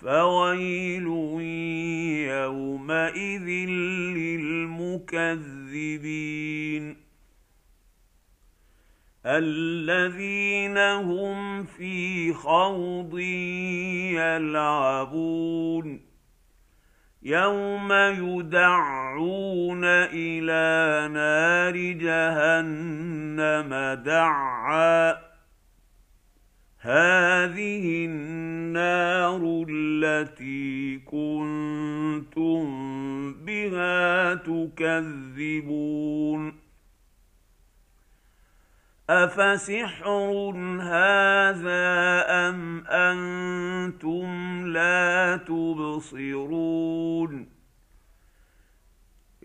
فويل يومئذ للمكذبين الذين هم في خوض يلعبون يوم يدعون إلى نار جهنم دعا هذه النار التي كنتم بها تكذبون. أفسحر هذا أم أنتم لا تبصرون؟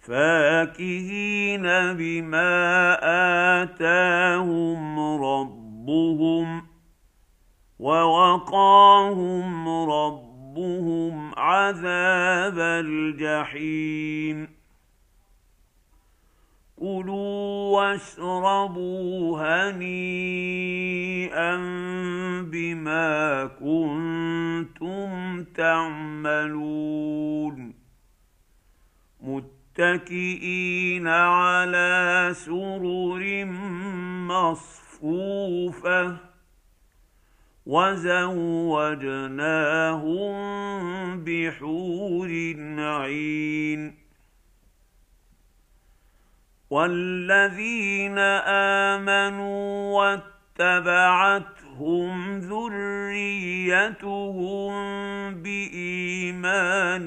فاكهين بما اتاهم ربهم ووقاهم ربهم عذاب الجحيم كلوا واشربوا هنيئا بما كنتم تعملون متكئين على سرر مصفوفة وزوجناهم بحور عين. والذين آمنوا واتبعتهم ذريتهم بايمان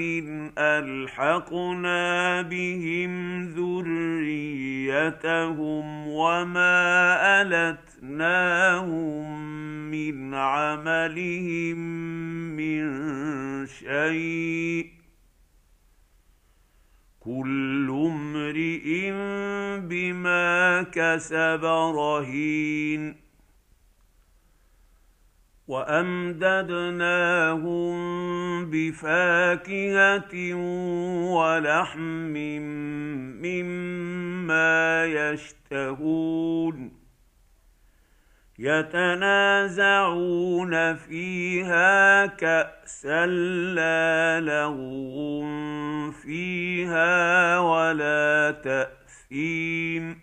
الحقنا بهم ذريتهم وما التناهم من عملهم من شيء كل امرئ بما كسب رهين وأمددناهم بفاكهة ولحم مما يشتهون يتنازعون فيها كأسا لا لغو فيها ولا تأثيم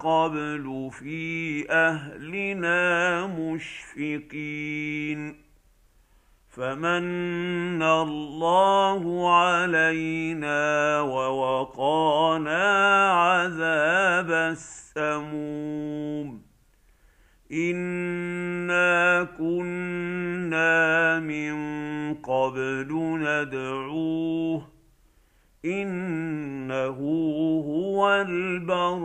قبل في أهلنا مشفقين فمن الله علينا ووقانا عذاب السموم إنا كنا من قبل ندعوه إنه هو البر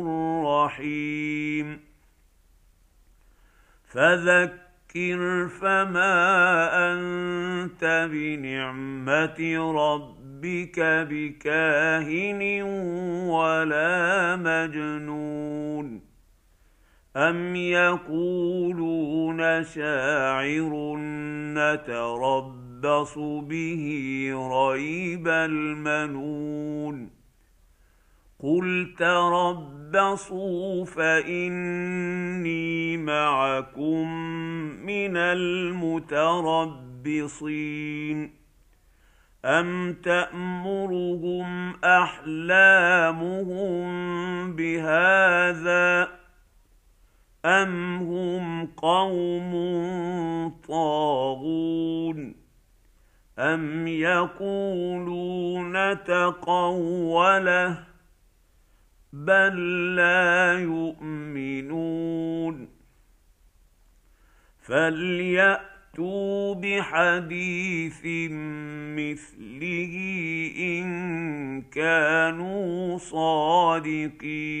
الرحيم. فذكر فما أنت بنعمة ربك بكاهن ولا مجنون. أم يقولون شاعر نتربص به ريب المنون قل تربصوا فإني معكم من المتربصين أم تأمرهم أحلامهم بهذا ۖ أم هم قوم طاغون أم يقولون تقوله بل لا يؤمنون فليأتوا بحديث مثله إن كانوا صادقين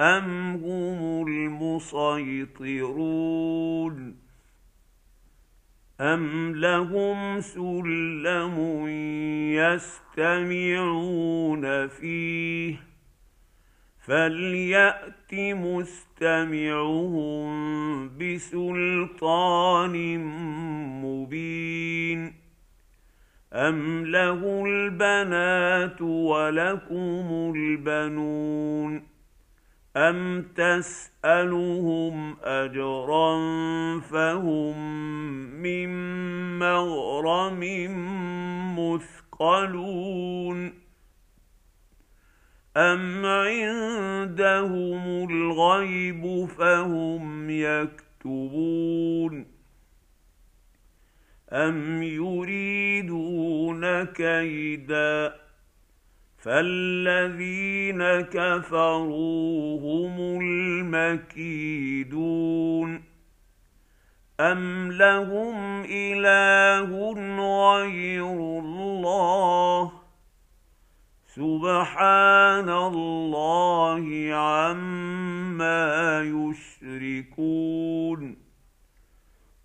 أم هم المسيطرون أم لهم سلم يستمعون فيه فليأت مستمعهم بسلطان مبين أم له البنات ولكم البنون أم تسألهم أجرا فهم من مغرم مثقلون أم عندهم الغيب فهم يكتبون أم يريدون كيداً فالذين كفروا هم المكيدون ام لهم اله غير الله سبحان الله عما يشركون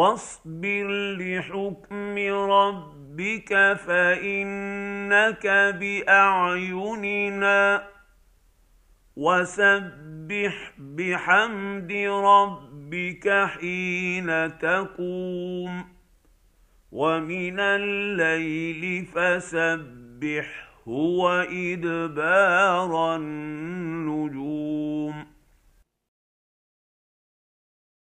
واصبر لحكم ربك فإنك بأعيننا وسبح بحمد ربك حين تقوم ومن الليل فسبحه وإدبار النجوم